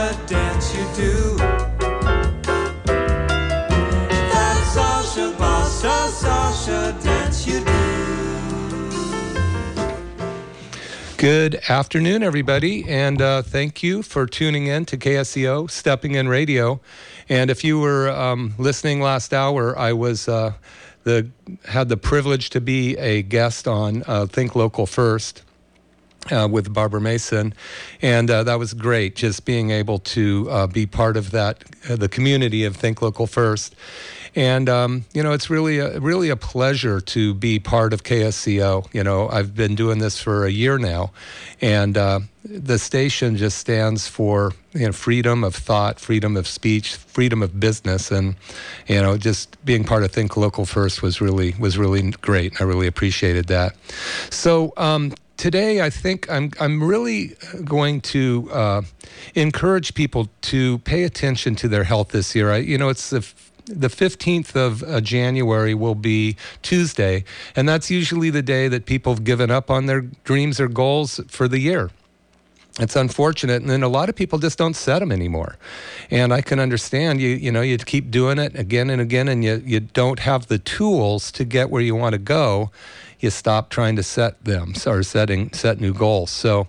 Sasha dance you do. That Sasha, Sasha dance you do. Good afternoon, everybody, and uh, thank you for tuning in to KSCO Stepping In Radio. And if you were um, listening last hour, I was uh, the had the privilege to be a guest on uh, Think Local First. Uh, with Barbara Mason, and uh, that was great. Just being able to uh, be part of that, uh, the community of Think Local First, and um, you know, it's really, a, really a pleasure to be part of KSCO. You know, I've been doing this for a year now, and uh, the station just stands for you know freedom of thought, freedom of speech, freedom of business, and you know, just being part of Think Local First was really was really great. I really appreciated that. So. Um, today I think I'm I'm really going to uh, encourage people to pay attention to their health this year. I, you know, it's the the 15th of uh, January will be Tuesday, and that's usually the day that people have given up on their dreams or goals for the year. It's unfortunate, and then a lot of people just don't set them anymore. And I can understand you. You know, you keep doing it again and again, and you you don't have the tools to get where you want to go you stop trying to set them or setting set new goals. So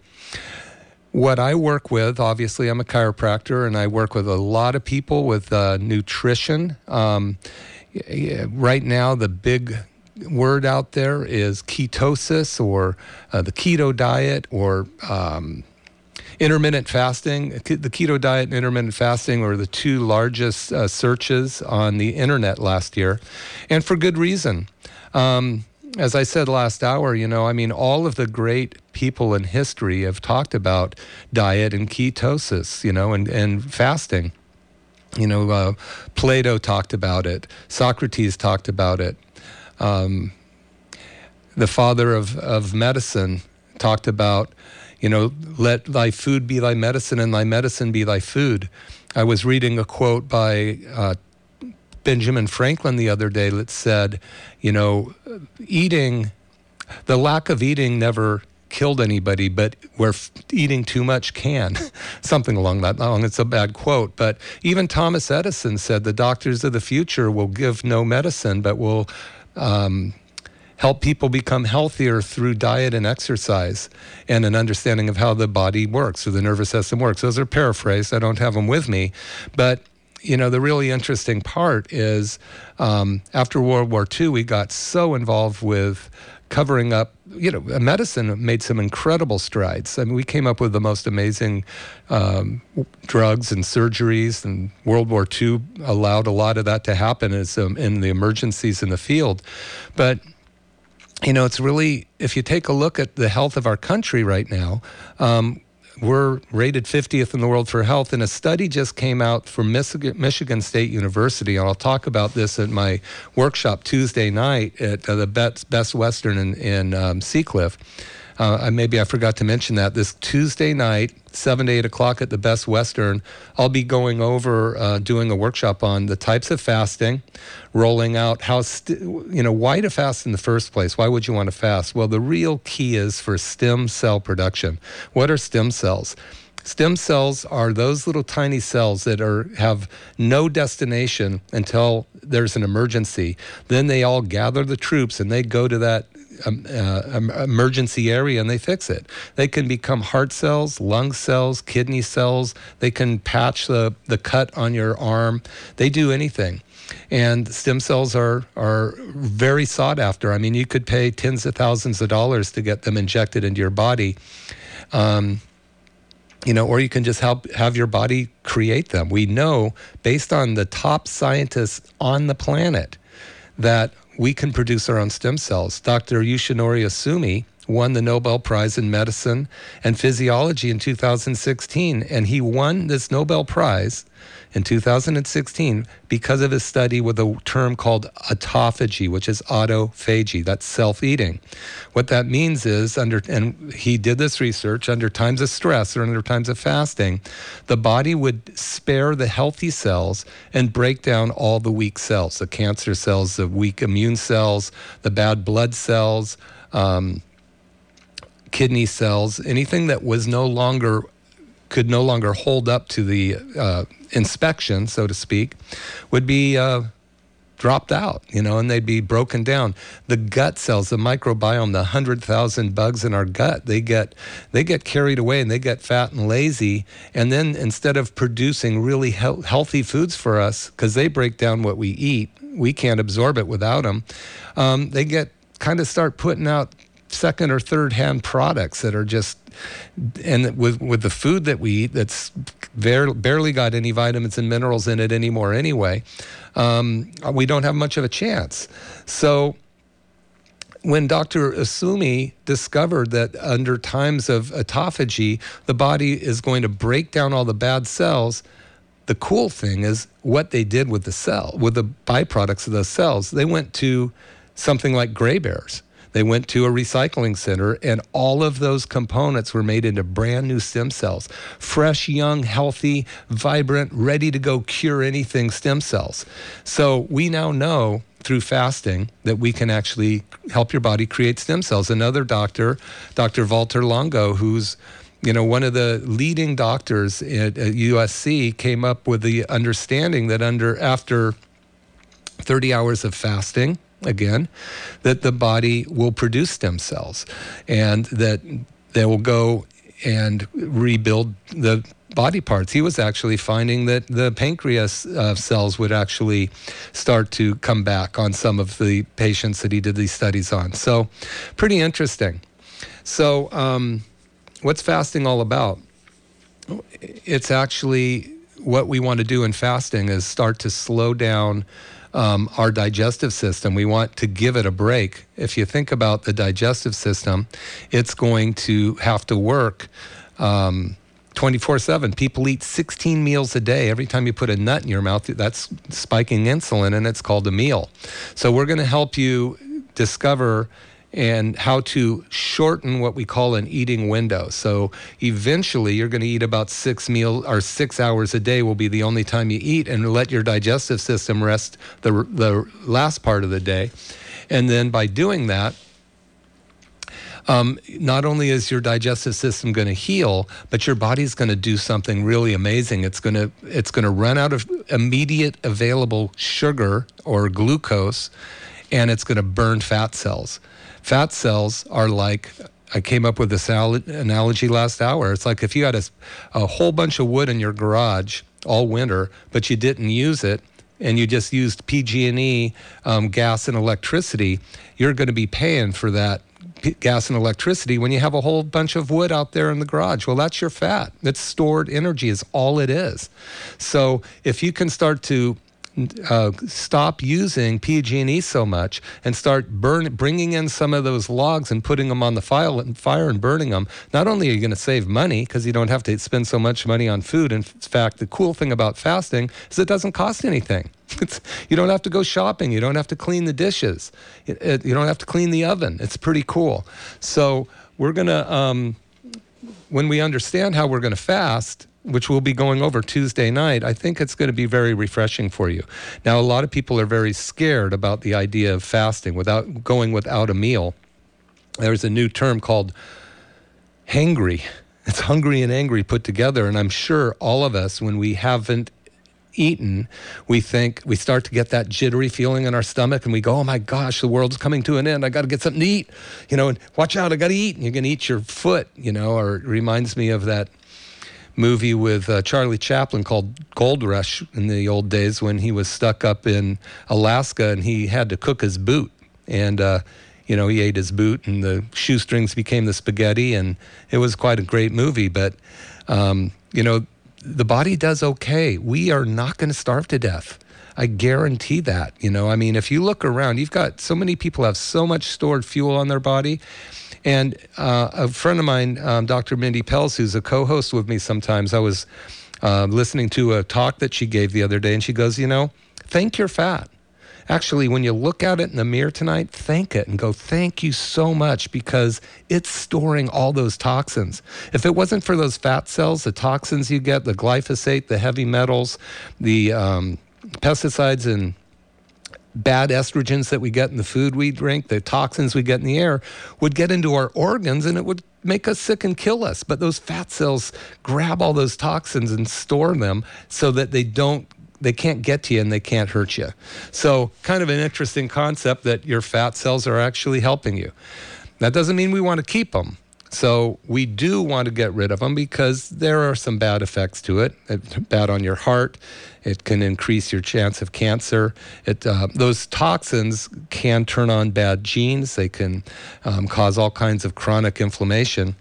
what I work with, obviously, I'm a chiropractor, and I work with a lot of people with uh, nutrition. Um, right now, the big word out there is ketosis or uh, the keto diet or um, intermittent fasting. The keto diet and intermittent fasting were the two largest uh, searches on the internet last year, and for good reason. Um, as I said last hour, you know, I mean, all of the great people in history have talked about diet and ketosis, you know, and, and fasting. You know, uh, Plato talked about it, Socrates talked about it. Um, the father of, of medicine talked about, you know, let thy food be thy medicine and thy medicine be thy food. I was reading a quote by uh, Benjamin Franklin the other day that said, you know, eating, the lack of eating never killed anybody, but where eating too much can. Something along that line. It's a bad quote, but even Thomas Edison said the doctors of the future will give no medicine, but will um, help people become healthier through diet and exercise and an understanding of how the body works or the nervous system works. Those are paraphrased. I don't have them with me, but you know, the really interesting part is um, after World War II, we got so involved with covering up, you know, medicine made some incredible strides. I mean, we came up with the most amazing um, drugs and surgeries, and World War II allowed a lot of that to happen as, um, in the emergencies in the field. But you know, it's really, if you take a look at the health of our country right now, um, we're rated 50th in the world for health, and a study just came out from Michigan, State University. And I'll talk about this at my workshop Tuesday night at uh, the Best, Best Western in, in um, Seacliff. Uh, maybe I forgot to mention that this Tuesday night, 7 to 8 o'clock at the Best Western, I'll be going over uh, doing a workshop on the types of fasting, rolling out how, st- you know, why to fast in the first place. Why would you want to fast? Well, the real key is for stem cell production. What are stem cells? Stem cells are those little tiny cells that are have no destination until there's an emergency. Then they all gather the troops and they go to that um, uh, emergency area and they fix it. They can become heart cells, lung cells, kidney cells. They can patch the, the cut on your arm. They do anything. And stem cells are, are very sought after. I mean, you could pay tens of thousands of dollars to get them injected into your body. Um, you know, or you can just help have your body create them. We know based on the top scientists on the planet that we can produce our own stem cells. Dr. Yoshinori Ohsumi won the Nobel Prize in Medicine and Physiology in 2016, and he won this Nobel Prize in 2016 because of his study with a term called autophagy, which is autophagy, that's self eating. What that means is, under, and he did this research under times of stress or under times of fasting, the body would spare the healthy cells and break down all the weak cells the cancer cells, the weak immune cells, the bad blood cells. Um, kidney cells, anything that was no longer could no longer hold up to the uh, inspection, so to speak, would be uh, dropped out, you know, and they'd be broken down. The gut cells, the microbiome, the hundred thousand bugs in our gut, they get they get carried away and they get fat and lazy, and then instead of producing really he- healthy foods for us, because they break down what we eat, we can't absorb it without them. Um, they get kind of start putting out second or third hand products that are just and with with the food that we eat that's barely, barely got any vitamins and minerals in it anymore anyway um, we don't have much of a chance so when Dr. Ohsumi discovered that under times of autophagy, the body is going to break down all the bad cells, the cool thing is what they did with the cell, with the byproducts of those cells. They went to something like Grey Bears. They went to a recycling center, and all of those components were made into brand new stem cells fresh, young, healthy, vibrant, ready to go cure anything stem cells. So we now know through fasting that we can actually help your body create stem cells. Another doctor, Dr. Walter Longo, who's you know, one of the leading doctors at, USC came up with the understanding that under after 30 hours of fasting, again, that the body will produce stem cells and that they will go and rebuild the body parts. He was actually finding that the pancreas uh, cells would actually start to come back on some of the patients that he did these studies on. So, pretty interesting. So, um, what's fasting all about? It's actually what we want to do in fasting is start to slow down um, our digestive system. We want to give it a break. If you think about the digestive system, it's going to have to work. Um, 24 7. People eat 16 meals a day. Every time you put a nut in your mouth, that's spiking insulin and it's called a meal. So, we're going to help you discover and how to shorten what we call an eating window. So eventually you're going to eat about 6 meal or 6 hours a day will be the only time you eat and let your digestive system rest the the last part of the day. And then by doing that, um, not only is your digestive system going to heal, but your body's going to do something really amazing. It's going to it's going to run out of immediate available sugar or glucose, and it's going to burn fat cells. Fat cells are like I came up with this analogy last hour. It's like if you had a, a whole bunch of wood in your garage all winter, but you didn't use it, and you just used PG&E um, gas and electricity, you're going to be paying for that gas and electricity when you have a whole bunch of wood out there in the garage. Well, that's your fat. It's stored energy is all it is. So if you can start to uh, stop using PG&E so much and start burn, bringing in some of those logs and putting them on the fire and, fire and burning them, not only are you going to save money because you don't have to spend so much money on food. In fact, the cool thing about fasting is it doesn't cost anything. It's, you don't have to go shopping. You don't have to clean the dishes. It, it, you don't have to clean the oven. It's pretty cool. So we're going to, um, when we understand how we're going to fast, which we'll be going over Tuesday night, I think it's going to be very refreshing for you. Now, a lot of people are very scared about the idea of fasting without going without a meal. There's a new term called hangry. It's hungry and angry put together. And I'm sure all of us, when we haven't eaten, we think we start to get that jittery feeling in our stomach and we go, oh my gosh, the world's coming to an end. I got to get something to eat, you know, and watch out, I got to eat. And you're going to eat your foot, you know, or it reminds me of that movie with uh, Charlie Chaplin called Gold Rush in the old days when he was stuck up in Alaska and he had to cook his boot. And, uh, you know, he ate his boot and the shoestrings became the spaghetti. And it was quite a great movie. But, um, you know, the body does okay. We are not going to starve to death. I guarantee that. You know, I mean, if you look around, you've got so many people have so much stored fuel on their body. And uh, a friend of mine, um, Dr. Mindy Pelz, who's a co host with me sometimes, I was uh, listening to a talk that she gave the other day, and she goes, You know, thank your fat. Actually, when you look at it in the mirror tonight, thank it and go, Thank you so much because it's storing all those toxins. If it wasn't for those fat cells, the toxins you get, the glyphosate, the heavy metals, the um, pesticides, and bad estrogens that we get in the food we drink, the toxins we get in the air, would get into our organs and it would make us sick and kill us. But those fat cells grab all those toxins and store them so that they don't they can't get to you and they can't hurt you. So, kind of an interesting concept that your fat cells are actually helping you. That doesn't mean we want to keep them. So we do want to get rid of them because there are some bad effects to it. It's bad on your heart. It can increase your chance of cancer. It, uh, those toxins can turn on bad genes. They can um, cause all kinds of chronic inflammation.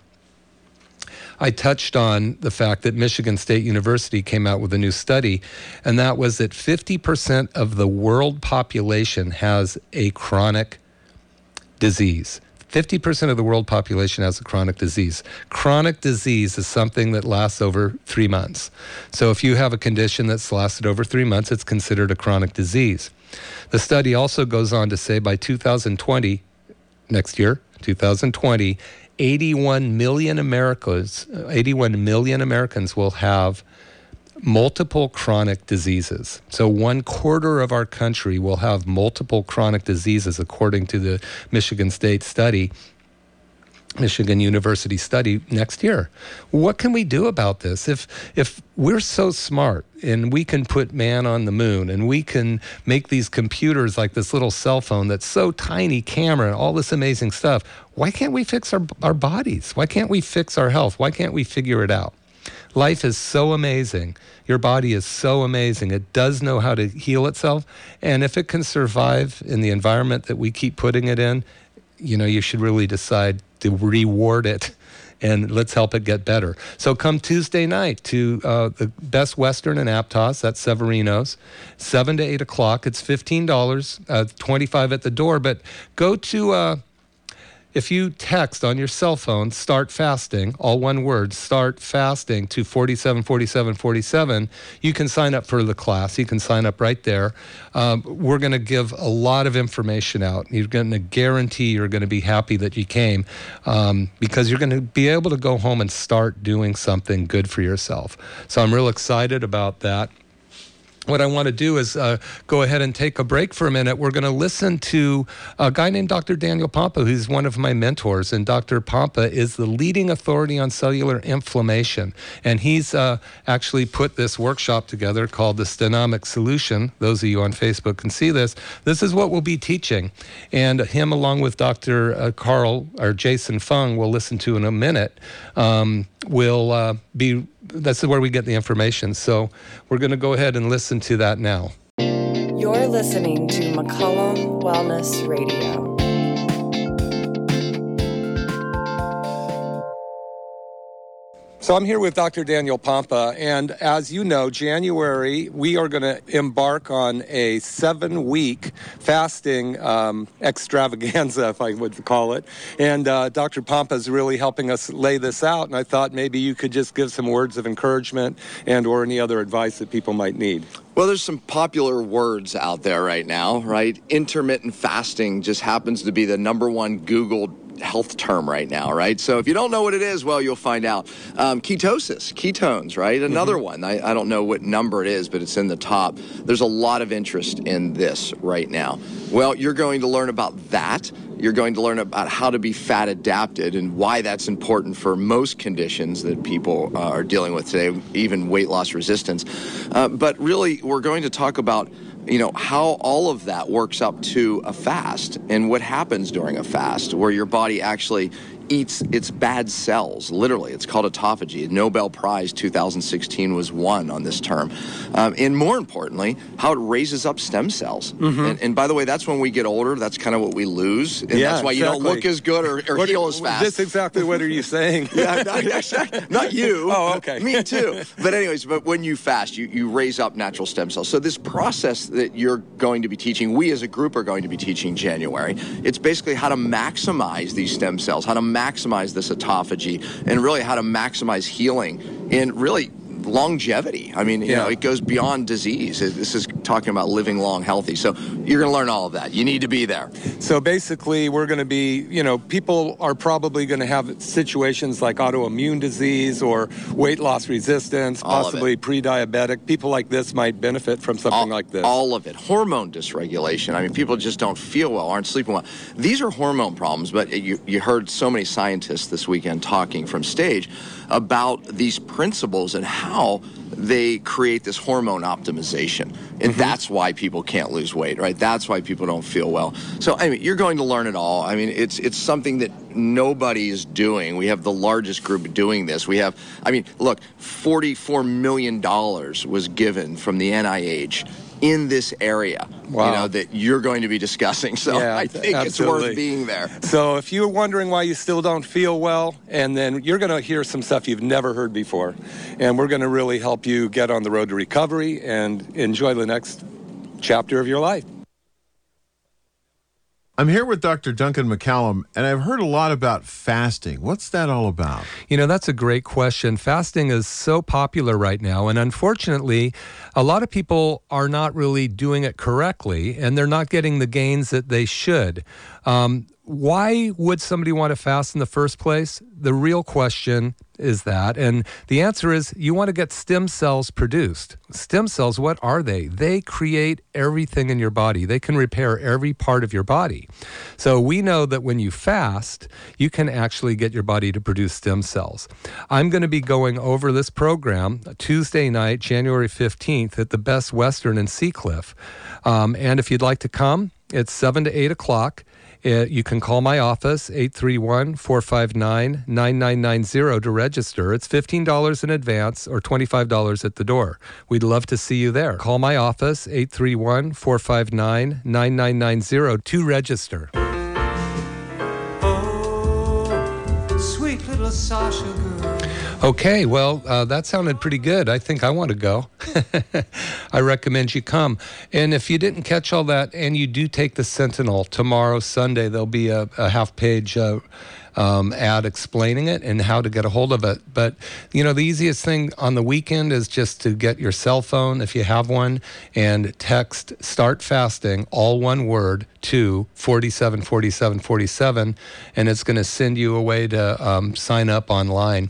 I touched on the fact that Michigan State University came out with a new study, and that was that 50% of the world population has a chronic disease. 50% of the world population has a chronic disease. Chronic disease is something that lasts over three months. So if you have a condition that's lasted over three months, it's considered a chronic disease. The study also goes on to say by 2020, next year, 2020, 81 million Americans, 81 million Americans will have multiple chronic diseases. So, one quarter of our country will have multiple chronic diseases, according to the Michigan State study, Michigan University study next year. What can we do about this? If, if we're so smart and we can put man on the moon and we can make these computers like this little cell phone that's so tiny, camera, and all this amazing stuff, why can't we fix our, our bodies? Why can't we fix our health? Why can't we figure it out? Life is so amazing. Your body is so amazing. It does know how to heal itself. And if it can survive in the environment that we keep putting it in, you know, you should really decide to reward it and let's help it get better. So come Tuesday night to uh, the Best Western in Aptos, that's Severino's, 7 to 8 o'clock. It's $15, uh, 25 at the door. But go to uh, if you text on your cell phone, start fasting, all one word, start fasting to 474747, you can sign up for the class. You can sign up right there. Um, we're going to give a lot of information out. You're going to guarantee you're going to be happy that you came um, because you're going to be able to go home and start doing something good for yourself. So I'm real excited about that what I want to do is uh, go ahead and take a break for a minute. We're going to listen to a guy named Dr. Daniel Pompa, who's one of my mentors. And Dr. Pompa is the leading authority on cellular inflammation. And he's uh, actually put this workshop together called the Stenomic Solution. Those of you on Facebook can see this. This is what we'll be teaching. And him, along with Dr. Uh, Carl or Jason Fung, we'll listen to in a minute, um, will uh, be that's where we get the information. So we're going to go ahead and listen to that now. You're listening to McCollum Wellness Radio. So I'm here with Dr. Daniel Pompa, and as you know, January we are going to embark on a seven-week fasting um, extravaganza, if I would call it. And uh, Dr. Pompa is really helping us lay this out. And I thought maybe you could just give some words of encouragement and or any other advice that people might need. Well, there's some popular words out there right now, right? Intermittent fasting just happens to be the number one Googled health term right now, right? So if you don't know what it is, well, you'll find out. Um, ketosis, ketones, right? Another mm-hmm. one. I, I don't know what number it is, but it's in the top. There's a lot of interest in this right now. Well, you're going to learn about that. You're going to learn about how to be fat adapted and why that's important for most conditions that people uh, are dealing with today, even weight loss resistance. Uh, but really, we're going to talk about you know, how all of that works up to a fast and what happens during a fast where your body actually eats its bad cells. Literally, it's called autophagy. A Nobel Prize 2016 was won on this term. Um, and more importantly, how it raises up stem cells. Mm-hmm. And, and, by the way, that's when we get older. That's kind of what we lose And Yeah, that's why you don't look as good or, or heal as fast. This exactly what are you saying? yeah, not, not you. Oh, okay. Me too. But anyways, but when you fast, you, you raise up natural stem cells. So this process that you're going to be teaching, we as a group are going to be teaching January. It's basically how to maximize these stem cells, how to maximize this autophagy, and really how to maximize healing. And really longevity. I mean, you Yeah. know, it goes beyond disease. This is talking about living long, healthy. So you're going to learn all of that. You need to be there. So basically, we're going to be, you know, people are probably going to have situations like autoimmune disease or weight loss resistance, All possibly pre-diabetic. People like this might benefit from something all, like this. All of it. Hormone dysregulation. I mean, people just don't feel well, aren't sleeping well. These are hormone problems, but you, you heard so many scientists this weekend talking from stage about these principles and how they create this hormone optimization. And mm-hmm. that's why people can't lose weight, right? That's why people don't feel well. So, I mean, you're going to learn it all. I mean, it's it's something that nobody is doing. We have the largest group doing this. We have, I mean, look, $44 million was given from the NIH in this area, you know, that you're going to be discussing. So Yeah, I think it's worth being there. So if you're wondering why you still don't feel well, and then you're going to hear some stuff you've never heard before, and we're going to really help you get on the road to recovery and enjoy the next chapter of your life. I'm here with Dr. Duncan McCollum, and I've heard a lot about fasting. What's that all about? You know, that's a great question. Fasting is so popular right now, and unfortunately, a lot of people are not really doing it correctly, and they're not getting the gains that they should. Um, why would somebody want to fast in the first place? The real question is that. And the answer is you want to get stem cells produced. Stem cells, what are they? They create everything in your body, they can repair every part of your body. So we know that when you fast, you can actually get your body to produce stem cells. I'm going to be going over this program Tuesday night, January 15th, at the Best Western in Seacliff. Um, and if you'd like to come, it's 7 to 8 o'clock. Uh, you can call my office, 831 459 9990 to register. It's $15 in advance or $25 at the door. We'd love to see you there. Call my office, 831 459 9990 to register. Oh, sweet little Sasha girl. Okay, well, uh, that sounded pretty good. I think I want to go. I recommend you come. And if you didn't catch all that and you do take the Sentinel tomorrow, Sunday, there'll be a, a half page uh, um, ad explaining it and how to get a hold of it. But, you know, the easiest thing on the weekend is just to get your cell phone, if you have one, and text start fasting, all one word, to 47 47 47 and it's going to send you a way to um, sign up online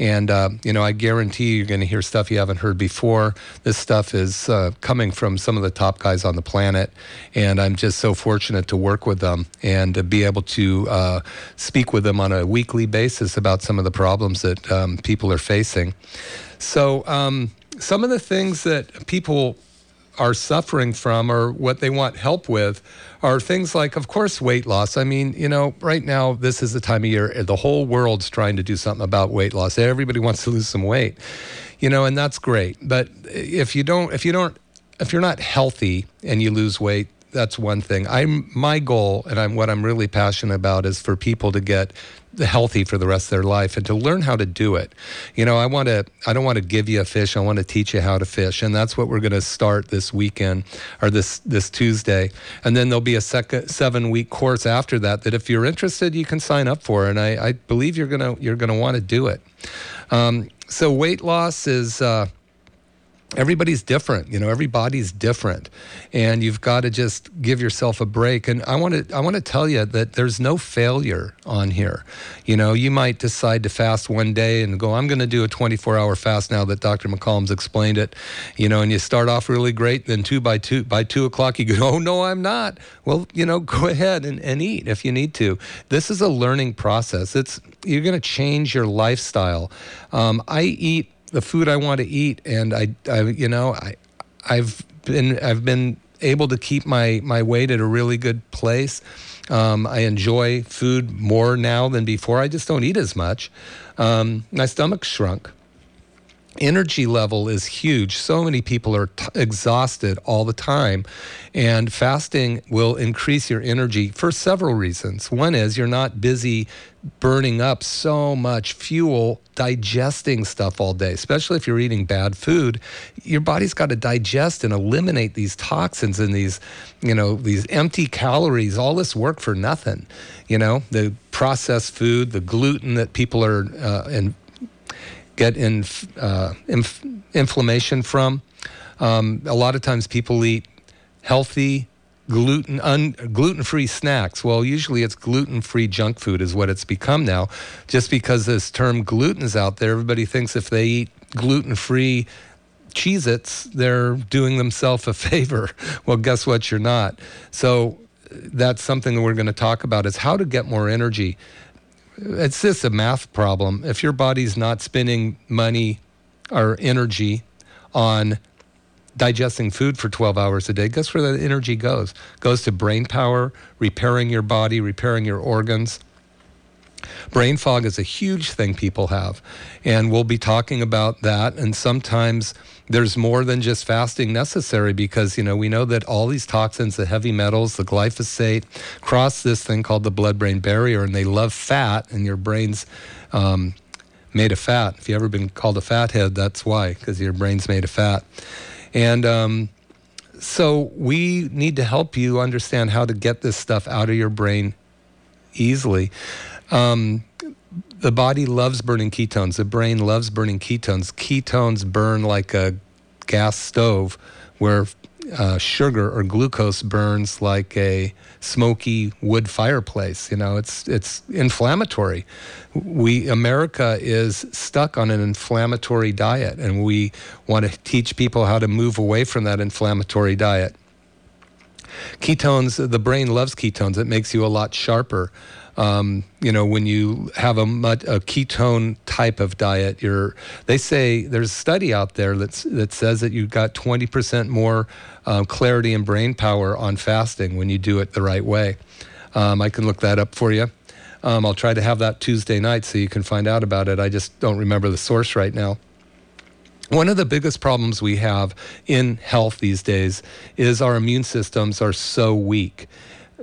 and uh, you know i guarantee you're going to hear stuff you haven't heard before. This stuff is uh, coming from some of the top guys on the planet and i'm just so fortunate to work with them and to be able to uh, speak with them on a weekly basis about some of the problems that um, people are facing. So um, some of the things that people are suffering from or what they want help with are things like, of course, weight loss. I mean, you know, right now, this is the time of year, the whole world's trying to do something about weight loss. Everybody wants to lose some weight, you know, and that's great. But if you don't, if you don't, if you're not healthy and you lose weight, that's one thing. I'm my goal, and I'm what I'm really passionate about is for people to get healthy for the rest of their life and to learn how to do it. You know, I want to. I don't want to give you a fish. I want to teach you how to fish, and that's what we're going to start this weekend or this this Tuesday. And then there'll be a second seven week course after that. That if you're interested, you can sign up for, and I, I believe you're gonna you're gonna want to do it. Um, so weight loss is. Uh, everybody's different you know everybody's different. And you've got to just give yourself a break. And i want to i want to tell you that there's no failure on here. You know you might decide to fast one day and go i'm going to do a 24 hour fast now that dr mccollum's explained it. You know and you start off really great then two by two by two o'clock you go oh no i'm not. Well you know go ahead and, and eat if you need to. This is a learning process. It's you're going to change your lifestyle. Um, i eat the food I want to eat, and I, I you know, I, I've been, I've been able to keep my my weight at a really good place. Um, I enjoy food more now than before. I just don't eat as much. Um, my stomach shrunk. Energy level is huge. So many people are t- exhausted all the time. And fasting will increase your energy for several reasons. One is you're not busy burning up so much fuel digesting stuff all day, especially if you're eating bad food. Your body's got to digest and eliminate these toxins and these, you know, these empty calories, all this work for nothing. You know, the processed food, the gluten that people are uh, in, get in, uh, inf- inflammation from. Um, a lot of times people eat healthy gluten un, gluten-free snacks. Well, usually it's gluten-free junk food is what it's become now. Just because this term gluten is out there, everybody thinks if they eat gluten-free Cheez-Its, they're doing themselves a favor. Well, guess what? You're not. So that's something that we're going to talk about is how to get more energy it's just a math problem. If your body's not spending money or energy on digesting food for 12 hours a day, guess where that energy goes? Goes to brain power, repairing your body, repairing your organs. Brain fog is a huge thing people have, and we'll be talking about that. And sometimes there's more than just fasting necessary because you know we know that all these toxins, the heavy metals, the glyphosate, cross this thing called the blood-brain barrier, and they love fat, and your brain's um, made of fat. If you've ever been called a fathead, that's why, because your brain's made of fat, and um, so we need to help you understand how to get this stuff out of your brain easily. Um, the body loves burning ketones. The brain loves burning ketones. Ketones burn like a gas stove, where uh, sugar or glucose burns like a smoky wood fireplace. You know, it's it's inflammatory. We America is stuck on an inflammatory diet, and we want to teach people how to move away from that inflammatory diet. Ketones, the brain loves ketones. It makes you a lot sharper. Um, you know, when you have a, a ketone type of diet, you're, they say there's a study out there that's, that says that you've got 20% more um, clarity and brain power on fasting when you do it the right way. Um, I can look that up for you. Um, I'll try to have that Tuesday night so you can find out about it. I just don't remember the source right now. One of the biggest problems we have in health these days is our immune systems are so weak.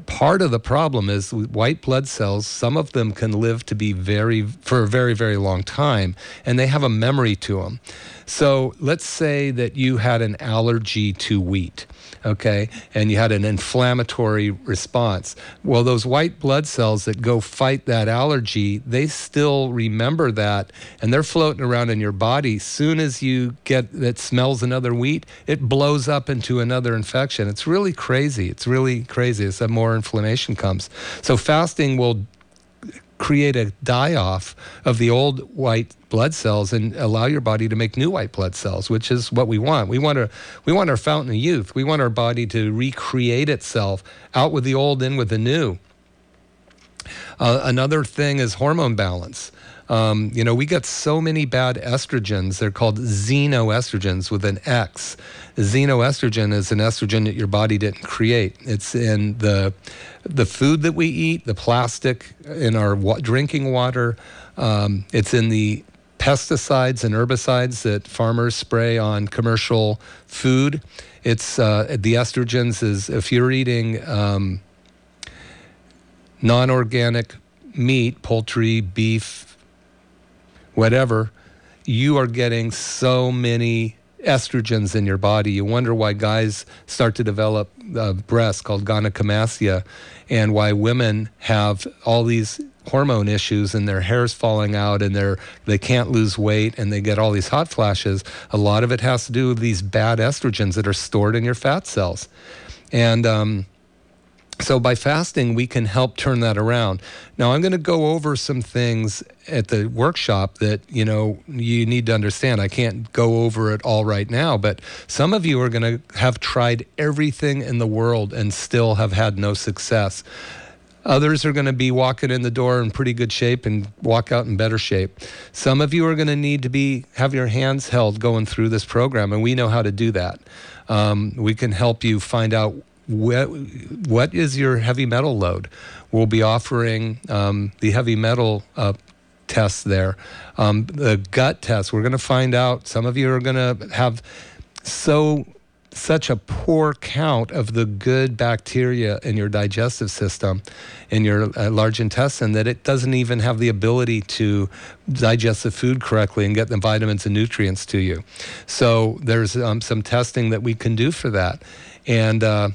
Part of the problem is white blood cells some of them can live to be very for a very very long time and they have a memory to them so let's say that you had an allergy to wheat okay, and you had an inflammatory response. Well, those white blood cells that go fight that allergy, they still remember that and they're floating around in your body. Soon as you get that smells another wheat, it blows up into another infection. It's really crazy. It's really crazy as more inflammation comes. So fasting will create a die off of the old white blood cells and allow your body to make new white blood cells, which is what we want. We want, to, we want our fountain of youth. We want our body to recreate itself out with the old, in with the new. Uh, another thing is hormone balance. Um, you know, we get so many bad estrogens. They're called xenoestrogens with an X. Xenoestrogen is an estrogen that your body didn't create. It's in the the food that we eat, the plastic in our wa- drinking water. Um, it's in the pesticides and herbicides that farmers spray on commercial food. It's uh, the estrogens is if you're eating um, non-organic meat, poultry, beef, whatever, you are getting so many estrogens in your body. You wonder why guys start to develop uh, breasts called gynecomastia and why women have all these hormone issues and their hair's falling out and they're they can't lose weight and they get all these hot flashes a lot of it has to do with these bad estrogens that are stored in your fat cells and um, so by fasting, we can help turn that around. Now, I'm going to go over some things at the workshop that you know you need to understand. I can't go over it all right now, but some of you are going to have tried everything in the world and still have had no success. Others are going to be walking in the door in pretty good shape and walk out in better shape. Some of you are going to need to be have your hands held going through this program, and we know how to do that. Um, we can help you find out what, what is your heavy metal load? We'll be offering um, the heavy metal uh, tests there. Um, the gut test, we're going to find out. Some of you are going to have so such a poor count of the good bacteria in your digestive system, in your uh, large intestine, that it doesn't even have the ability to digest the food correctly and get the vitamins and nutrients to you. So there's um, some testing that we can do for that. And, uh,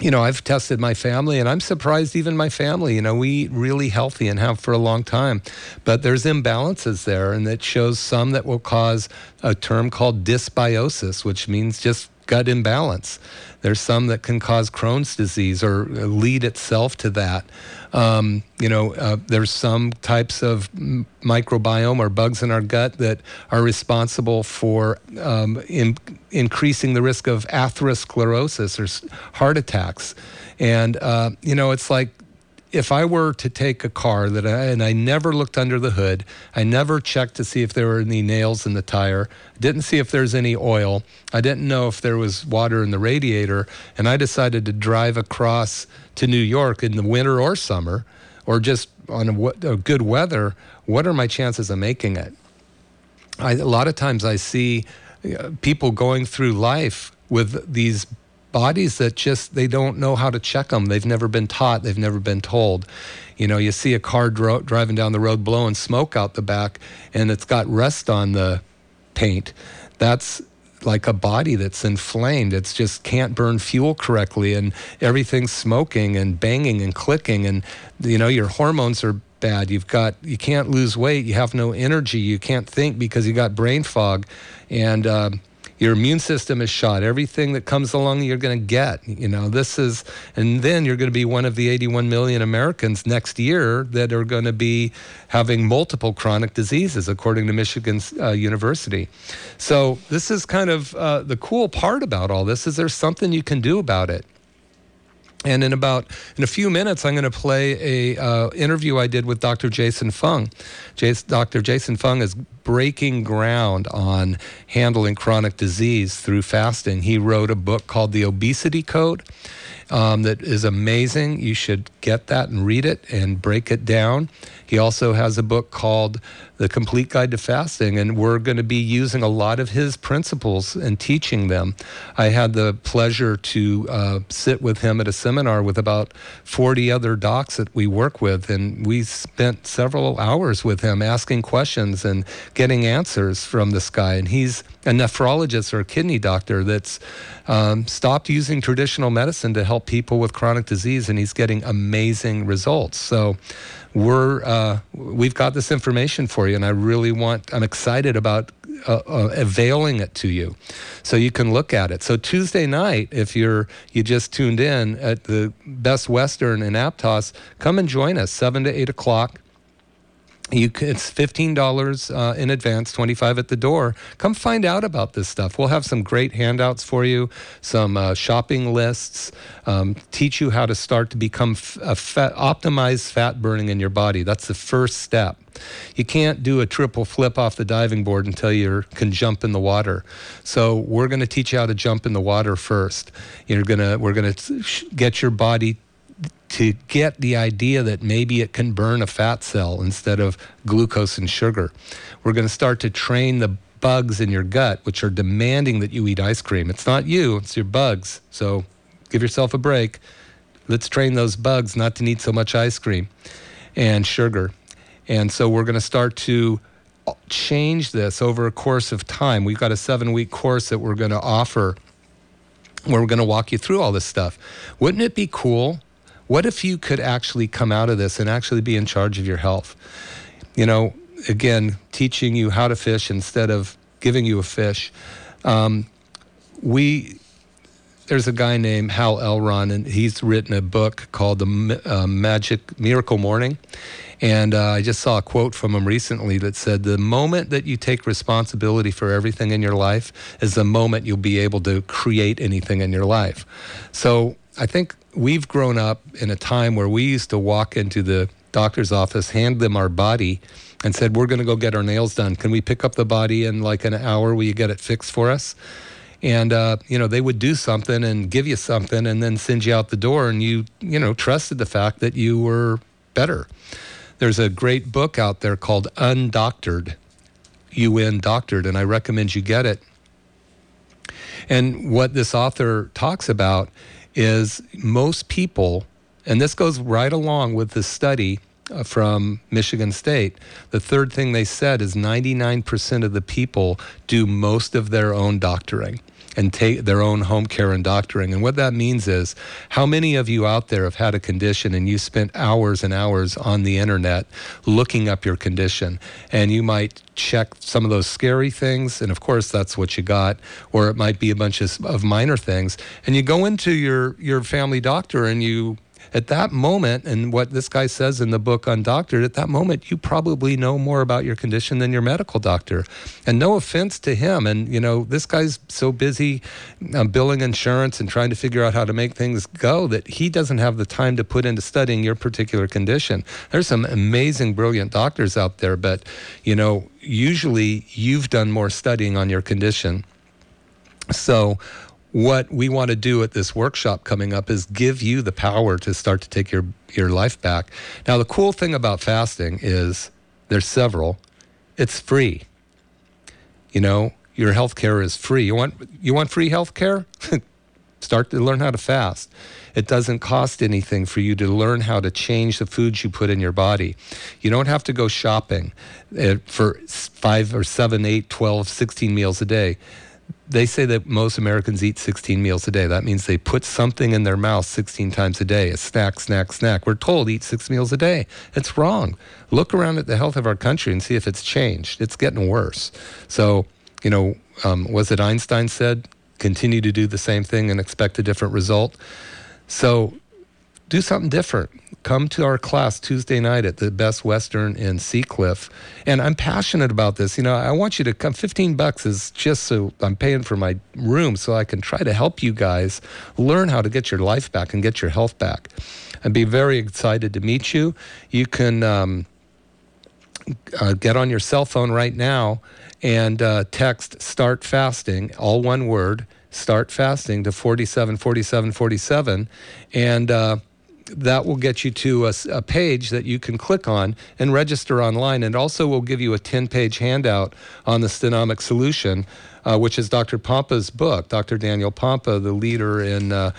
you know, I've tested my family and I'm surprised even my family, you know, we eat really healthy and have for a long time. But there's imbalances there and it shows some that will cause a term called dysbiosis, which means just gut imbalance. There's some that can cause Crohn's disease or lead itself to that. Um, you know, uh, there's some types of microbiome or bugs in our gut that are responsible for um, in, increasing the risk of atherosclerosis or heart attacks. And, uh, you know, it's like if I were to take a car that I, and I never looked under the hood, I never checked to see if there were any nails in the tire, didn't see if there's any oil, I didn't know if there was water in the radiator, and I decided to drive across to New York in the winter or summer, or just on a, a good weather, what are my chances of making it? I, a lot of times I see uh, people going through life with these bodies that just they don't know how to check them. They've never been taught. They've never been told. You know, you see a car dro- driving down the road blowing smoke out the back, and it's got rust on the paint. That's like a body that's inflamed. It's just can't burn fuel correctly, and everything's smoking and banging and clicking, and you know your hormones are bad. You've got you can't lose weight. You have no energy. You can't think because you got brain fog, and uh, your immune system is shot. Everything that comes along, you're going to get. You know, this is, and then you're going to be one of the 81 million Americans next year that are going to be having multiple chronic diseases, according to Michigan uh, University. So this is kind of uh, the cool part about all this is there's something you can do about it. And in about in a few minutes, I'm going to play a uh, interview I did with Dr. Jason Fung. Jason, Dr. Jason Fung is breaking ground on handling chronic disease through fasting. He wrote a book called The Obesity Code um, that is amazing. You should get that and read it and break it down. He also has a book called The Complete Guide to Fasting, and we're going to be using a lot of his principles and teaching them. I had the pleasure to uh, sit with him at a seminar with about 40 other docs that we work with, and we spent several hours with him asking questions and getting answers from this guy. And he's a nephrologist or a kidney doctor that's um, stopped using traditional medicine to help people with chronic disease, and he's getting amazing results. So we're uh, we've got this information for you, and I really want. I'm excited about uh, uh, availing it to you, so you can look at it. So Tuesday night, if you're you just tuned in at the Best Western in Aptos, come and join us seven to eight o'clock. You can, it's fifteen dollars uh, in advance, twenty five at the door. Come find out about this stuff. We'll have some great handouts for you, some uh, shopping lists, um, teach you how to start to become fat, optimize fat burning in your body. That's the first step. You can't do a triple flip off the diving board until you can jump in the water. So we're going to teach you how to jump in the water first. You're gonna we're going to get your body to get the idea that maybe it can burn a fat cell instead of glucose and sugar. We're going to start to train the bugs in your gut, which are demanding that you eat ice cream. It's not you, it's your bugs. So give yourself a break. Let's train those bugs not to need so much ice cream and sugar. And so we're going to start to change this over a course of time. We've got a seven week course that we're going to offer where we're going to walk you through all this stuff. Wouldn't it be cool what if you could actually come out of this and actually be in charge of your health? You know, again, teaching you how to fish instead of giving you a fish. Um, we there's a guy named Hal Elrod, and he's written a book called The uh, Magic Miracle Morning. And uh, I just saw a quote from him recently that said, The moment that you take responsibility for everything in your life is the moment you'll be able to create anything in your life. So I think we've grown up in a time where we used to walk into the doctor's office, hand them our body, and said, We're going to go get our nails done. Can we pick up the body in like an hour? Will you get it fixed for us? And, uh, you know, they would do something and give you something and then send you out the door, and you, you know, trusted the fact that you were better. there's a great book out there called Undoctored, UN Doctored, and I recommend you get it. And what this author talks about is most people, and this goes right along with the study uh, from Michigan State. The third thing they said is 99% of the people do most of their own doctoring and take their own home care and doctoring. And what that means is how many of you out there have had a condition and you spent hours and hours on the internet looking up your condition? And you might check some of those scary things and of course that's what you got. Or it might be a bunch of, of minor things. And you go into your your family doctor and you at that moment, and what this guy says in the book Undoctored, at that moment, you probably know more about your condition than your medical doctor. And no offense to him. And, you know, this guy's so busy um, billing insurance and trying to figure out how to make things go that he doesn't have the time to put into studying your particular condition. There's some amazing, brilliant doctors out there, but, you know, usually you've done more studying on your condition. So, what we want to do at this workshop coming up is give you the power to start to take your, your life back. Now, the cool thing about fasting is there's several, it's free. You know, your health care is free. You want, you want free health care? start to learn how to fast. It doesn't cost anything for you to learn how to change the foods you put in your body. You don't have to go shopping eh, for five or seven, eight, 12, 16 meals a day they say that most Americans eat 16 meals a day. That means they put something in their mouth 16 times a day, a snack, snack, snack. We're told eat six meals a day. It's wrong. Look around at the health of our country and see if it's changed. It's getting worse. So, you know, um, was it Einstein said, continue to do the same thing and expect a different result? So do something different. Come to our class Tuesday night at the Best Western in Seacliff. And I'm passionate about this. You know, I want you to come. 15 bucks is just so I'm paying for my room so I can try to help you guys learn how to get your life back and get your health back. I'd be very excited to meet you. You can um, uh, get on your cell phone right now and uh, text start fasting, all one word, start fasting to 47 47 47. And uh, that will get you to a, a, page that you can click on and register online. And also will give you a 10 page handout on the Stenomic Solution, uh, which is Dr. Pompa's book. Dr. Daniel Pompa, the leader in uh,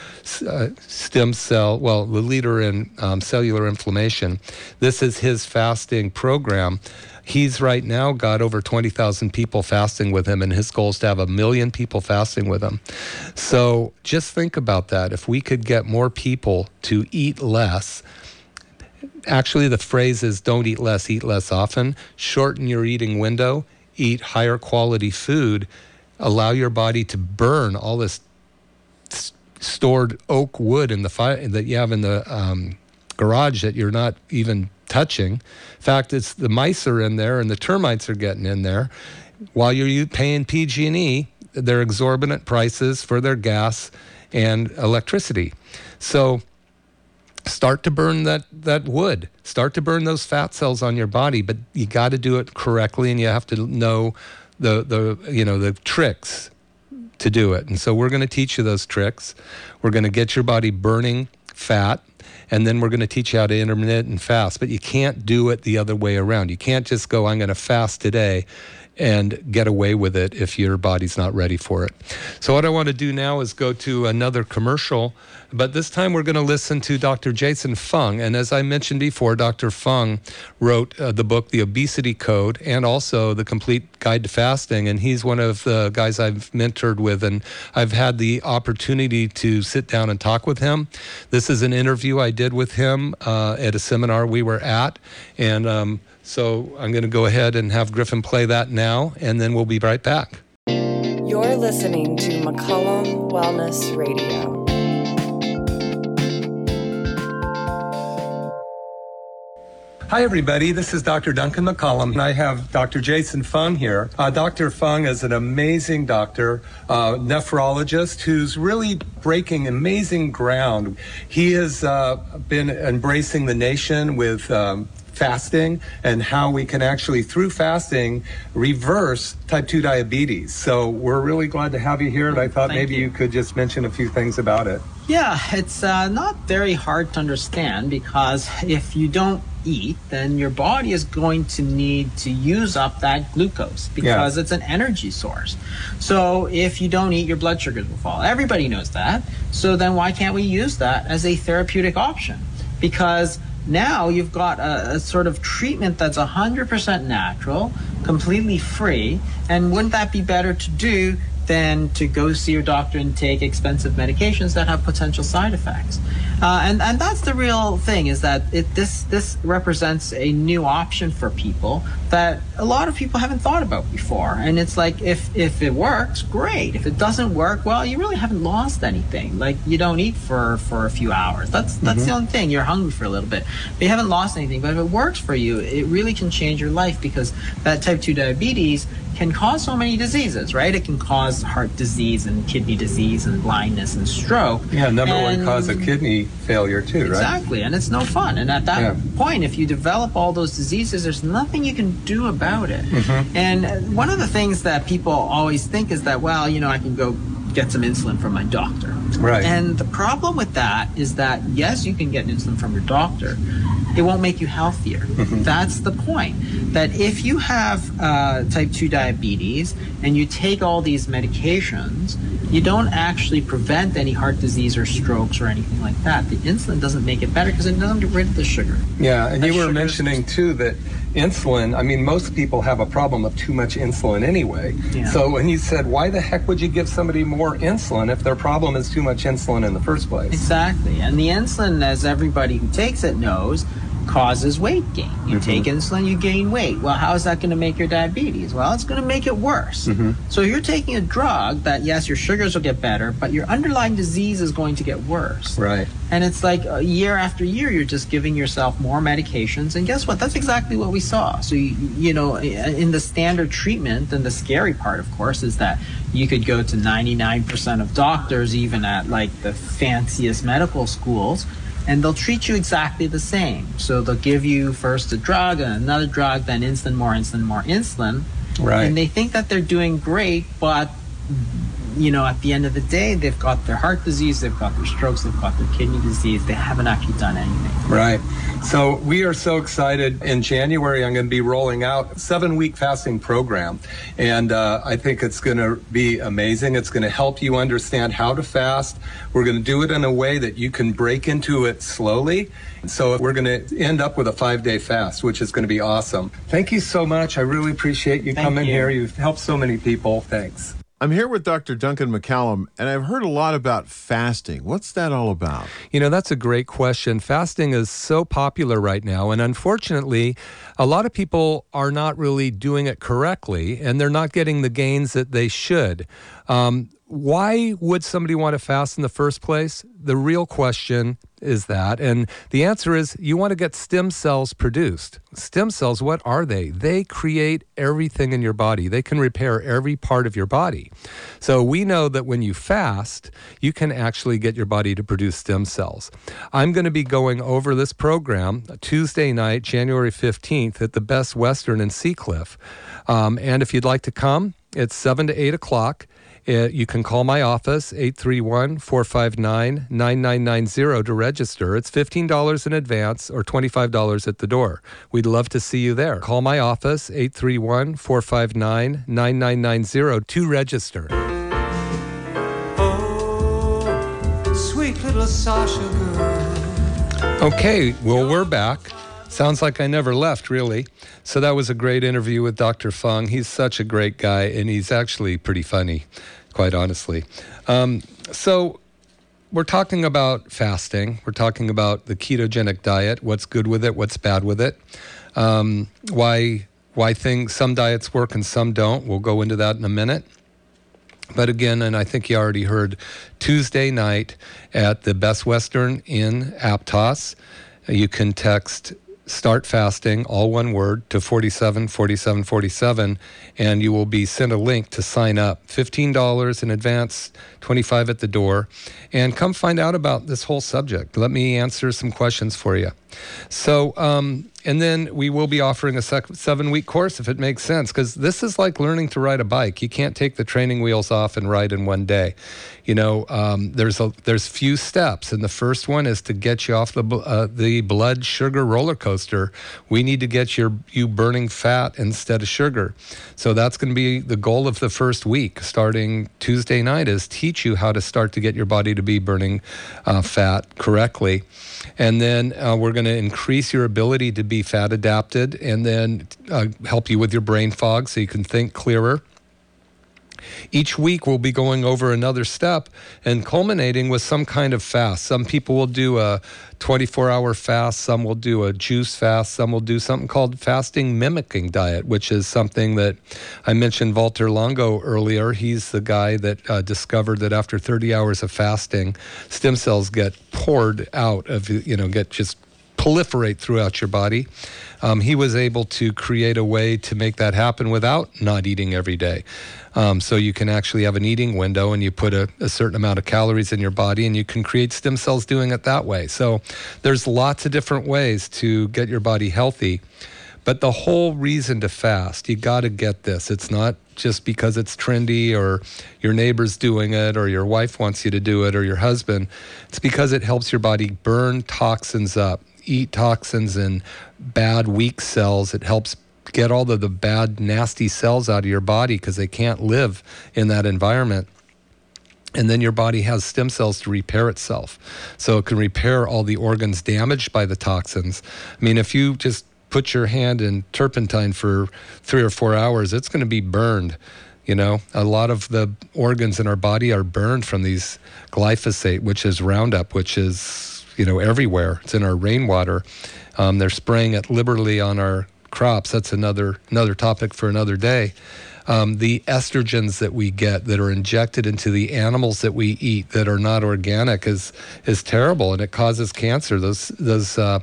uh, stem cell, well, the leader in um, cellular inflammation. This is his fasting program. He's right now got over 20,000 people fasting with him, and his goal is to have a million people fasting with him. So just think about that. If we could get more people to eat less, actually, the phrase is don't eat less, eat less often. Shorten your eating window, eat higher quality food, allow your body to burn all this stored oak wood in the fire that you have in the um, garage that you're not even touching. In fact, it's the mice are in there and the termites are getting in there. While you're paying PG&E their exorbitant prices for their gas and electricity. So start to burn that, that wood. Start to burn those fat cells on your body, but you got to do it correctly and you have to know the, the, you know, the tricks to do it. And so we're going to teach you those tricks. We're going to get your body burning fat and then we're going to teach you how to intermittent fast. But you can't do it the other way around. You can't just go, I'm going to fast today and get away with it if your body's not ready for it. So, what I want to do now is go to another commercial, but this time we're going to listen to Dr. Jason Fung. And as I mentioned before, Dr. Fung wrote uh, the book, The Obesity Code, and also The Complete Guide to Fasting. And he's one of the guys I've mentored with, and I've had the opportunity to sit down and talk with him. This is an interview I did with him uh, at a seminar we were at. And um, so I'm going to go ahead and have Griffin play that now, and then we'll be right back. You're listening to McCollum Wellness Radio. Hi, everybody. This is Dr. Duncan McCollum, and I have Dr. Jason Fung here. Uh, Dr. Fung is an amazing doctor, uh, nephrologist, who's really breaking amazing ground. He has uh, been embracing the nation with um, fasting and how we can actually, through fasting, reverse type 2 diabetes. So we're really glad to have you here, and I thought Thank maybe you. you. could just mention a few things about it. Yeah, it's uh, not very hard to understand because if you don't eat, then your body is going to need to use up that glucose because it's an energy source. So if you don't eat, your blood sugars will fall. Everybody knows that. So then why can't we use that as a therapeutic option? Because now you've got a, a sort of treatment that's 100% natural, completely free, and wouldn't that be better to do than to go see your doctor and take expensive medications that have potential side effects. Uh, and and that's the real thing is that it this this represents a new option for people that a lot of people haven't thought about before. And it's like if if it works, great. If it doesn't work, well, you really haven't lost anything. Like you don't eat for for a few hours. That's that's the only thing. You're hungry for a little bit, but you haven't lost anything. But if it works for you, it really can change your life because that type two diabetes can cause so many diseases, right? It can cause heart disease and kidney disease and blindness and stroke. Yeah, number one cause of kidney failure too, right? Exactly, and it's no fun. And at that Yeah. point, if you develop all those diseases, there's nothing you can do about it. Mm-hmm. And one of the things that people always think is that, well, you know, I can go get some insulin from my doctor. Right. And the problem with that is that yes, you can get insulin from your doctor. It won't make you healthier. Mm-hmm. That's the point. That if you have uh, type 2 diabetes and you take all these medications, you don't actually prevent any heart disease or strokes or anything like that. The insulin doesn't make it better because it doesn't get rid of the sugar. Yeah, and That you were mentioning too that insulin, I mean, most people have a problem of too much insulin anyway. Yeah. So when you said, why the heck would you give somebody more insulin if their problem is too much insulin in the first place? Exactly. And the insulin, as everybody who takes it knows, causes weight gain. You take insulin, you gain weight. Well, how is that going to make your diabetes? Well, it's going to make it worse. So you're taking a drug that, yes, your sugars will get better, but your underlying disease is going to get worse. Right. And it's like uh, year after year, you're just giving yourself more medications. And guess what? That's exactly what we saw. So, you, you know, in the standard treatment, and the scary part, of course, is that you could go to 99% of doctors, even at like the fanciest medical schools, and they'll treat you exactly the same. So they'll give you first a drug and another drug, then insulin, more insulin, more insulin. Right. And they think that they're doing great, but you know, at the end of the day, they've got their heart disease, they've got their strokes, they've got their kidney disease. They haven't actually done anything. Right. So we are so excited. In January, I'm going to be rolling out seven week fasting program. And uh, I think it's going to be amazing. It's going to help you understand how to fast. We're going to do it in a way that you can break into it slowly. So we're going to end up with a five day fast, which is going to be awesome. Thank you so much. I really appreciate you Thank coming you. here. You've helped so many people. Thanks. I'm here with Dr. Duncan McCollum, and I've heard a lot about fasting. What's that all about? You know, that's a great question. Fasting is so popular right now. And unfortunately, a lot of people are not really doing it correctly and they're not getting the gains that they should. Um, why would somebody want to fast in the first place? The real question is that. And the answer is you want to get stem cells produced. Stem cells, what are they? They create everything in your body, they can repair every part of your body. So we know that when you fast, you can actually get your body to produce stem cells. I'm going to be going over this program Tuesday night, January 15th at the Best Western in Seacliff. Um, and if you'd like to come, it's 7 to 8 o'clock. Uh, you can call my office, 831 459 9990 to register. It's $15 in advance or $25 at the door. We'd love to see you there. Call my office, 831 459 9990 to register. Oh, sweet little Sasha girl. Okay, well, we're back. Sounds like I never left, really. So that was a great interview with Dr. Fung. He's such a great guy, and he's actually pretty funny, quite honestly. Um, so we're talking about fasting. We're talking about the ketogenic diet. What's good with it? What's bad with it? Um, why why things some diets work and some don't? We'll go into that in a minute. But again, and I think you already heard, Tuesday night at the Best Western in Aptos, you can text start fasting, all one word, to 47 47 47, and you will be sent a link to sign up. $15 in advance, 25 at the door. And come find out about this whole subject. Let me answer some questions for you. So, um, and then we will be offering a sec- seven week course if it makes sense, because this is like learning to ride a bike. You can't take the training wheels off and ride in one day. You know, um, there's a there's few steps, and the first one is to get you off the uh, the blood sugar roller coaster. We need to get your you burning fat instead of sugar. So that's going to be the goal of the first week, starting Tuesday night, is teach you how to start to get your body to be burning uh, fat correctly. And then uh, we're going to increase your ability to be fat adapted and then uh, help you with your brain fog so you can think clearer. Each week, we'll be going over another step and culminating with some kind of fast. Some people will do a 24 hour fast, some will do a juice fast, some will do something called fasting mimicking diet, which is something that I mentioned Walter Longo earlier. He's the guy that uh, discovered that after 30 hours of fasting, stem cells get poured out of, you know, get just proliferate throughout your body. Um, he was able to create a way to make that happen without not eating every day. Um, so you can actually have an eating window and you put a, a, certain amount of calories in your body and you can create stem cells doing it that way. So there's lots of different ways to get your body healthy. But the whole reason to fast, you got to get this. It's not just because it's trendy or your neighbor's doing it or your wife wants you to do it or your husband. It's because it helps your body burn toxins up, eat toxins and bad weak cells. It helps get all of the bad, nasty cells out of your body because they can't live in that environment. And then your body has stem cells to repair itself. So it can repair all the organs damaged by the toxins. I mean, if you just put your hand in turpentine for three or four hours, it's going to be burned. You know, a lot of the organs in our body are burned from these glyphosate, which is Roundup, which is, you know, everywhere. It's in our rainwater. Um, they're spraying it liberally on our crops. That's another another topic for another day. Um, the estrogens that we get that are injected into the animals that we eat that are not organic is is terrible and it causes cancer. Those those uh,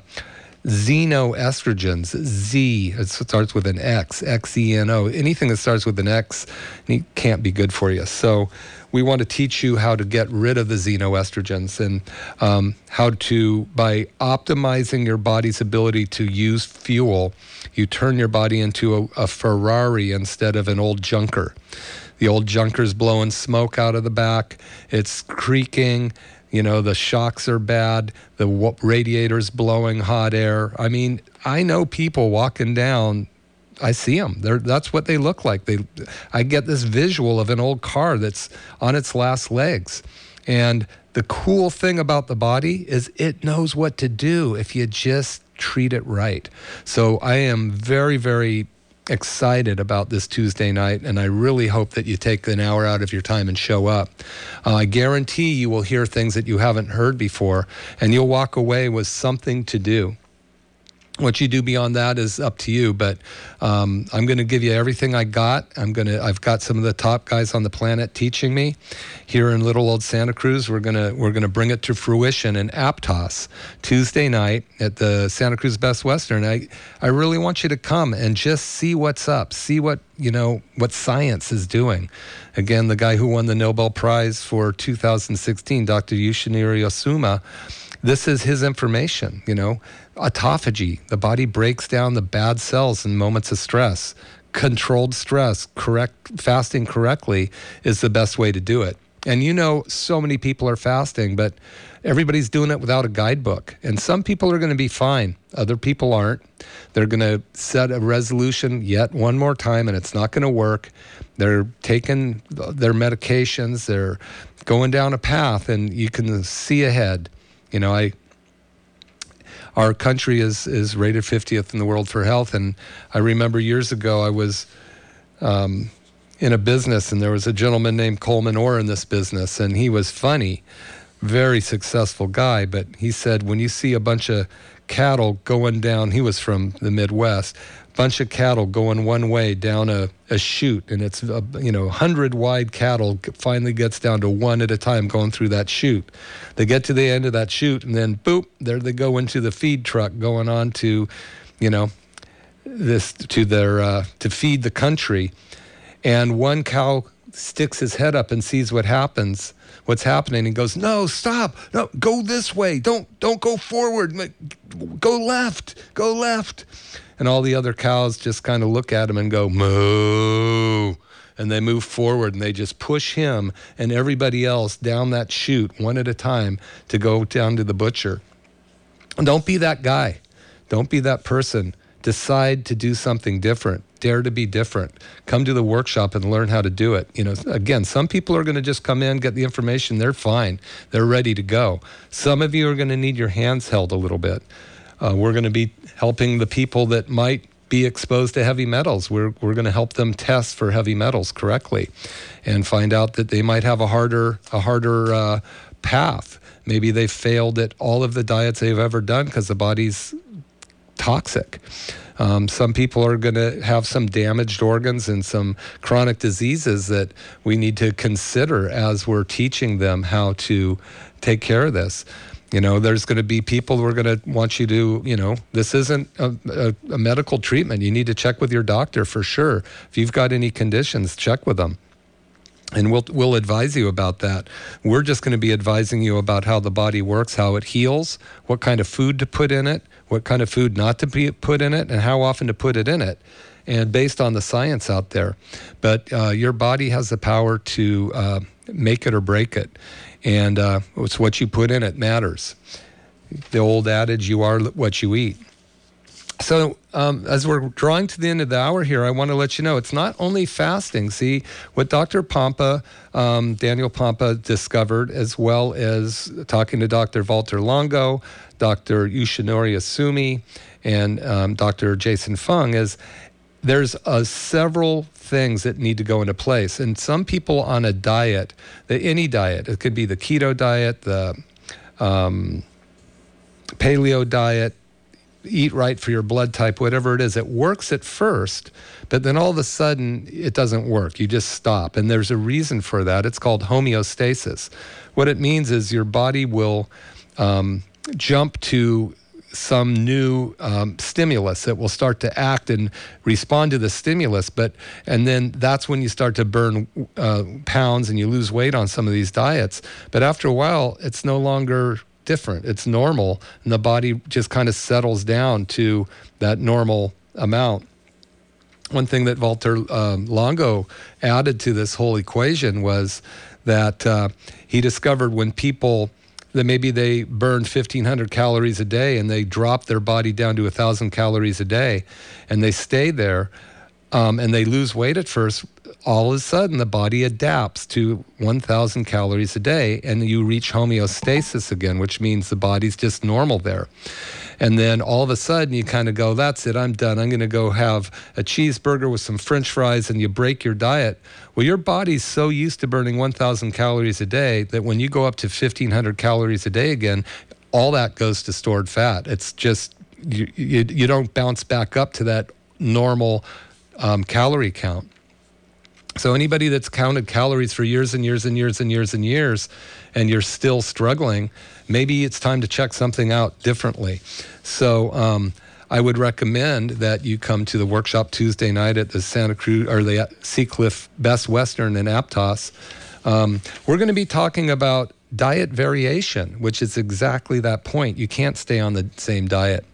xenoestrogens, Z, it starts with an X, X E N O. Anything that starts with an X can't be good for you. So we want to teach you how to get rid of the xenoestrogens and um, how to, by optimizing your body's ability to use fuel, you turn your body into a, a Ferrari instead of an old junker. The old junker's blowing smoke out of the back, it's creaking. You know, the shocks are bad, the radiator's blowing hot air. I mean, I know people walking down I see them. They're, that's what they look like. They, I get this visual of an old car that's on its last legs. And the cool thing about the body is it knows what to do if you just treat it right. So I am very, very excited about this Tuesday night, and I really hope that you take an hour out of your time and show up. Uh, I guarantee you will hear things that you haven't heard before, and you'll walk away with something to do what you do beyond that is up to you but um, i'm going to give you everything i got. I'm going to i've got some of the top guys on the planet teaching me. Here in little old santa cruz we're going to we're going to bring it to fruition in aptos tuesday night at the santa cruz best western. I i really want you to come and just see what's up see what you know what science is doing. Again the guy who won the nobel prize for 2016 dr yoshinori ohsumi this is his information you know autophagy. The body breaks down the bad cells in moments of stress. Controlled stress, correct fasting correctly is the best way to do it. And you know, so many people are fasting, but everybody's doing it without a guidebook. And some people are going to be fine, other people aren't. They're going to set a resolution yet one more time, and it's not going to work. They're taking their medications, they're going down a path, and you can see ahead. You know, I our country is is rated 50th in the world for health. And I remember years ago I was um, in a business, and there was a gentleman named Coleman Orr in this business, and he was funny, very successful guy. But he said when you see a bunch of cattle going down, he was from the Midwest bunch of cattle going one way down a, a chute and it's a, you know 100 wide cattle finally gets down to one at a time going through that chute. They get to the end of that chute and then boop there they go into the feed truck going on to you know this to their uh, to feed the country. And one cow sticks his head up and sees what happens what's happening and goes no stop! No go this way! Don't don't go forward! Go left, go left. And all the other cows just kind of look at him and go, moo. And they move forward and they just push him and everybody else down that chute one at a time to go down to the butcher. Don't be that guy. Don't be that person. Decide to do something different. Dare to be different. Come to the workshop and learn how to do it. You know, again, some people are going to just come in, get the information, they're fine. They're ready to go. Some of you are going to need your hands held a little bit. Uh, we're going to be helping the people that might be exposed to heavy metals. We're, we're going to help them test for heavy metals correctly and find out that they might have a harder, a harder uh, path. Maybe they failed at all of the diets they've ever done because the body's toxic. Um, some people are going to have some damaged organs and some chronic diseases that we need to consider as we're teaching them how to take care of this. You know, there's going to be people who are going to want you to, you know, this isn't a, a, a medical treatment. You need to check with your doctor for sure. If you've got any conditions, check with them and we'll we'll advise you about that. We're just going to be advising you about how the body works, how it heals, what kind of food to put in it, what kind of food not to be put in it, and how often to put it in it, and based on the science out there. But uh, your body has the power to uh, make it or break it, and uh, it's what you put in it matters. The old adage, "You are what you eat." So, um, as we're drawing to the end of the hour here, I want to let you know it's not only fasting. See, what Dr. Pompa, um, Daniel Pompa, discovered, as well as talking to Dr. Walter Longo, Dr. Yoshinori Ohsumi, and um, Dr. Jason Fung, is there's uh, several things that need to go into place. And some people on a diet, the, any diet, it could be the keto diet, the um, paleo diet, eat right for your blood type, whatever it is, it works at first, but then all of a sudden it doesn't work. You just stop. And there's a reason for that. It's called homeostasis. What it means is your body will um, jump to some new um, stimulus that will start to act and respond to the stimulus but and then that's when you start to burn uh, pounds and you lose weight on some of these diets but after a while it's no longer different. It's normal, and the body just kind of settles down to that normal amount. One thing that Walter um, Longo added to this whole equation was that uh, he discovered when people that maybe they burn 1500 calories a day and they drop their body down to 1000 calories a day and they stay there um, and they lose weight at first all of a sudden the body adapts to 1000 calories a day and you reach homeostasis again which means the body's just normal there and then all of a sudden you kind of go that's it i'm done. I'm going to go have a cheeseburger with some french fries and you break your diet. Well your body's so used to burning 1000 calories a day that when you go up to 1500 calories a day again all that goes to stored fat. It's just you, you, you don't bounce back up to that normal um, calorie count. So anybody that's counted calories for years and years and years and years and years, and you're still struggling, maybe it's time to check something out differently. So um, I would recommend that you come to the workshop Tuesday night at the Santa Cruz or the Seacliff Best Western in Aptos. Um, we're going to be talking about diet variation, which is exactly that point. You can't stay on the same diet.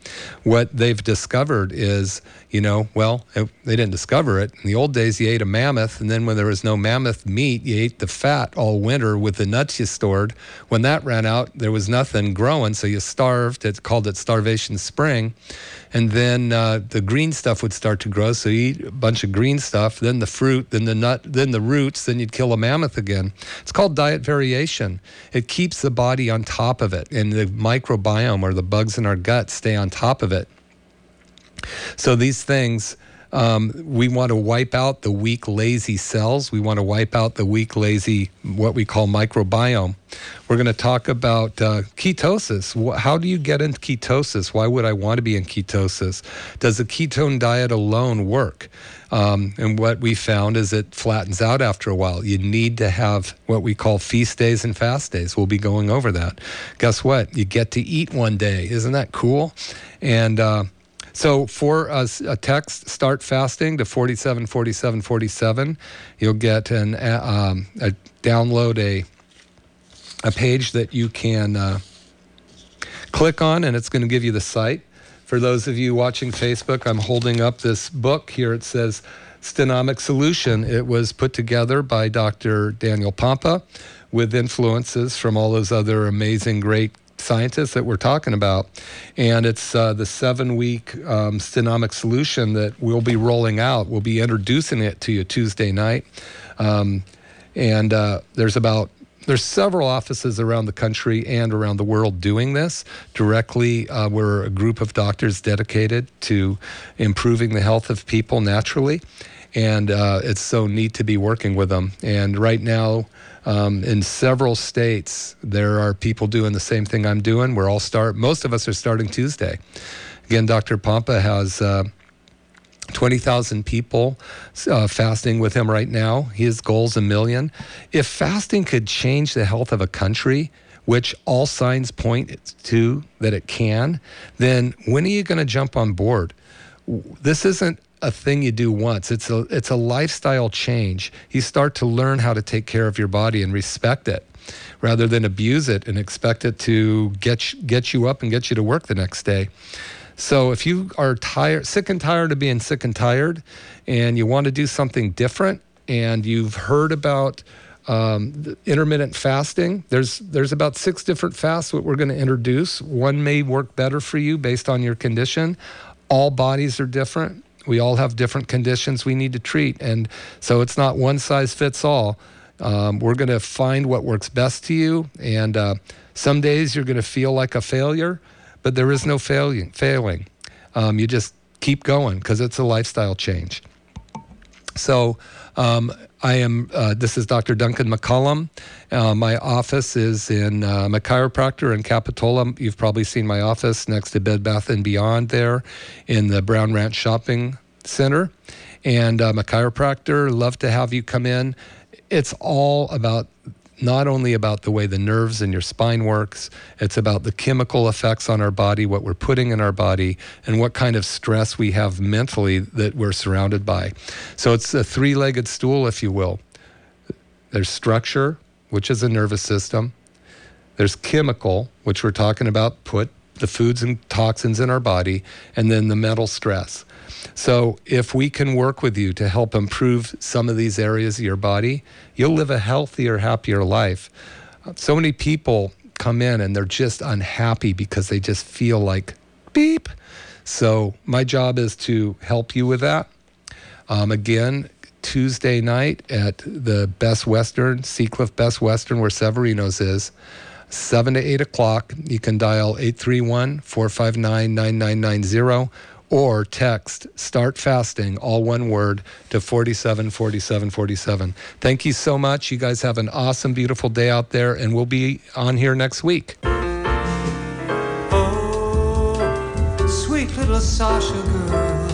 What they've discovered is, you know, well, it, they didn't discover it. In the old days, you ate a mammoth, and then when there was no mammoth meat, you ate the fat all winter with the nuts you stored. When that ran out, there was nothing growing, so you starved. It's called it starvation spring and then uh, the green stuff would start to grow. So you eat a bunch of green stuff, then the fruit, then the nut, then the roots, then you'd kill a mammoth again. It's called diet variation. It keeps the body on top of it, and the microbiome or the bugs in our gut stay on top of it. So these things um, we want to wipe out the weak, lazy cells. We want to wipe out the weak, lazy, what we call microbiome. We're going to talk about uh, ketosis. How do you get into ketosis? Why would I want to be in ketosis? Does a ketone diet alone work? Um, and what we found is it flattens out after a while. You need to have what we call feast days and fast days. We'll be going over that. Guess what? You get to eat one day. Isn't that cool? And uh, so for a, a, text, start fasting to 47, 47, 47. You'll get an um, a download a a page that you can uh, click on, and it's going to give you the site. For those of you watching Facebook, I'm holding up this book here. It says Stenomic Solution. It was put together by Dr. Daniel Pompa with influences from all those other amazing, great scientists that we're talking about. And it's uh, the seven week um, stenomic solution that we'll be rolling out. We'll be introducing it to you Tuesday night. Um, and uh, there's about there's several offices around the country and around the world doing this directly. Uh, we're a group of doctors dedicated to improving the health of people naturally, and uh, it's so neat to be working with them. And right now, um, in several states, there are people doing the same thing I'm doing. We're all start. Most of us are starting Tuesday. Again, Dr. Pompa has. Uh, 20,000 people uh, fasting with him right now. His goal's a million. If fasting could change the health of a country, which all signs point to that it can, then when are you going to jump on board? This isn't a thing you do once. It's a it's a lifestyle change. You start to learn how to take care of your body and respect it rather than abuse it and expect it to get get you up and get you to work the next day. So if you are tired, sick and tired of being sick and tired, and you want to do something different, and you've heard about um, intermittent fasting, there's there's about six different fasts that we're going to introduce. One may work better for you based on your condition. All bodies are different. We all have different conditions we need to treat, and so it's not one size fits all. Um, we're going to find what works best to you, and uh, some days you're going to feel like a failure but there is no failing. Failing, um, you just keep going because it's a lifestyle change. So. Um, I am. Uh, this is Dr. Duncan McCollum. Uh, my office is in uh, I'm a chiropractor in Capitola. You've probably seen my office next to Bed Bath and Beyond there, in the Brown Ranch Shopping Center. And I'm a chiropractor. Love to have you come in. It's all about not only about the way the nerves in your spine works, it's about the chemical effects on our body, what we're putting in our body, and what kind of stress we have mentally that we're surrounded by. So it's a three legged stool, if you will. There's structure, which is a nervous system. There's chemical, which we're talking about, put the foods and toxins in our body, and then the mental stress. So, if we can work with you to help improve some of these areas of your body, you'll live a healthier, happier life. So many people come in and they're just unhappy because they just feel like beep. So, my job is to help you with that. Um, again, Tuesday night at the Best Western, Seacliff Best Western, where Severino's is, 7 to 8 o'clock. You can dial 831 459 9990 or text start fasting all one word to 47 47 47 thank you so much. You guys have an awesome beautiful day out there and we'll be on here next week. Oh, sweet little Sasha girl,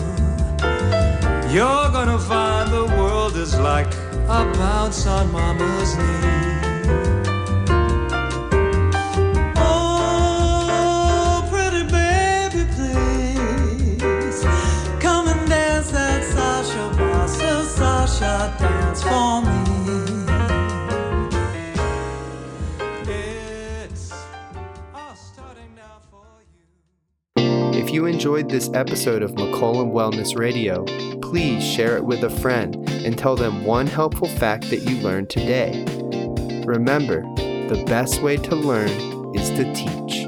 you're gonna find the world is like a bounce on mama's knee. If you enjoyed this episode of McCollum Wellness Radio, please share it with a friend and tell them one helpful fact that you learned today. Remember, the best way to learn is to teach.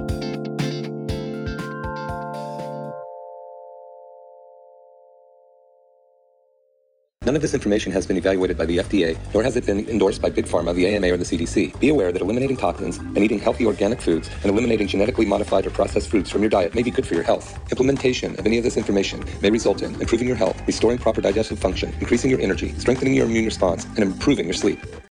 None of this information has been evaluated by the FDA, nor has it been endorsed by Big Pharma, the AMA, or the CDC. Be aware that eliminating toxins and eating healthy organic foods and eliminating genetically modified or processed foods from your diet may be good for your health. Implementation of any of this information may result in improving your health, restoring proper digestive function, increasing your energy, strengthening your immune response, and improving your sleep.